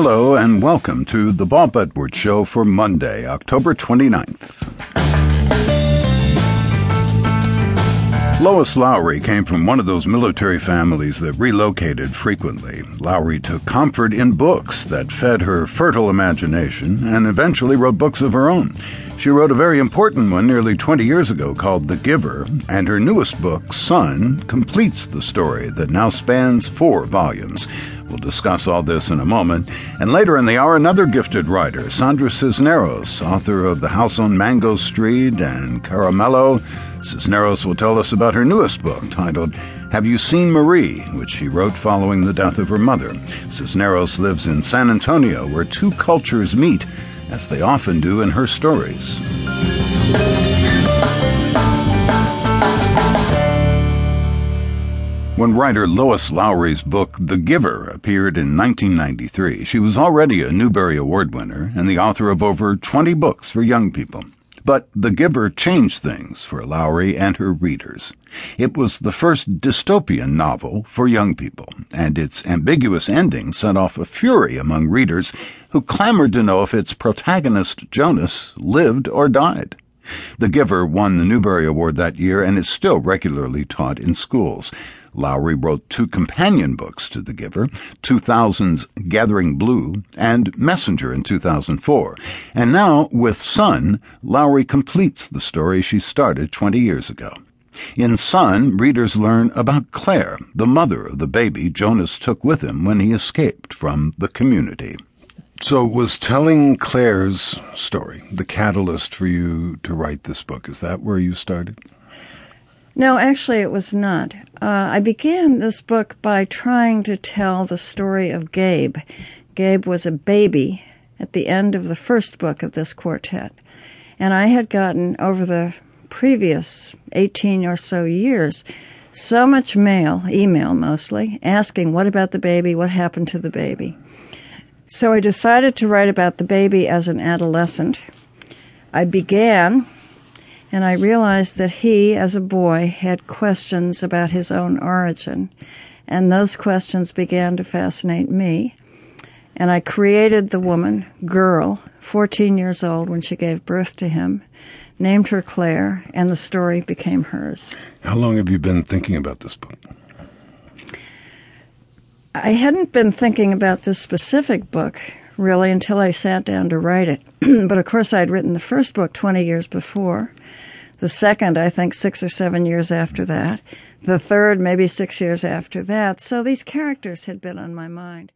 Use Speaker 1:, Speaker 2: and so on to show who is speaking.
Speaker 1: Hello, and welcome to the Bob Edwards Show for Monday, October 29th. Lois Lowry came from one of those military families that relocated frequently. Lowry took comfort in books that fed her fertile imagination and eventually wrote books of her own. She wrote a very important one nearly 20 years ago called The Giver, and her newest book, Son, completes the story that now spans four volumes. We'll discuss all this in a moment. And later in the hour, another gifted writer, Sandra Cisneros, author of The House on Mango Street and Caramelo. Cisneros will tell us about her newest book titled Have You Seen Marie, which she wrote following the death of her mother. Cisneros lives in San Antonio, where two cultures meet as they often do in her stories. When writer Lois Lowry's book The Giver appeared in 1993, she was already a Newbery Award winner and the author of over 20 books for young people. But The Giver changed things for Lowry and her readers. It was the first dystopian novel for young people, and its ambiguous ending set off a fury among readers who clamored to know if its protagonist, Jonas, lived or died. The Giver won the Newbery Award that year and is still regularly taught in schools. Lowry wrote two companion books to The Giver 2000's Gathering Blue and Messenger in 2004. And now, with Son, Lowry completes the story she started 20 years ago. In Son, readers learn about Claire, the mother of the baby Jonas took with him when he escaped from the community. So, was telling Claire's story the catalyst for you to write this book? Is that where you started?
Speaker 2: No, actually, it was not. Uh, I began this book by trying to tell the story of Gabe. Gabe was a baby at the end of the first book of this quartet. And I had gotten, over the previous 18 or so years, so much mail, email mostly, asking, What about the baby? What happened to the baby? So I decided to write about the baby as an adolescent. I began and I realized that he, as a boy, had questions about his own origin, and those questions began to fascinate me. And I created the woman, girl, 14 years old when she gave birth to him, named her Claire, and the story became hers.
Speaker 1: How long have you been thinking about this book?
Speaker 2: I hadn't been thinking about this specific book really until I sat down to write it. but of course, I'd written the first book 20 years before. The second, I think, six or seven years after that. The third, maybe six years after that. So these characters had been on my mind.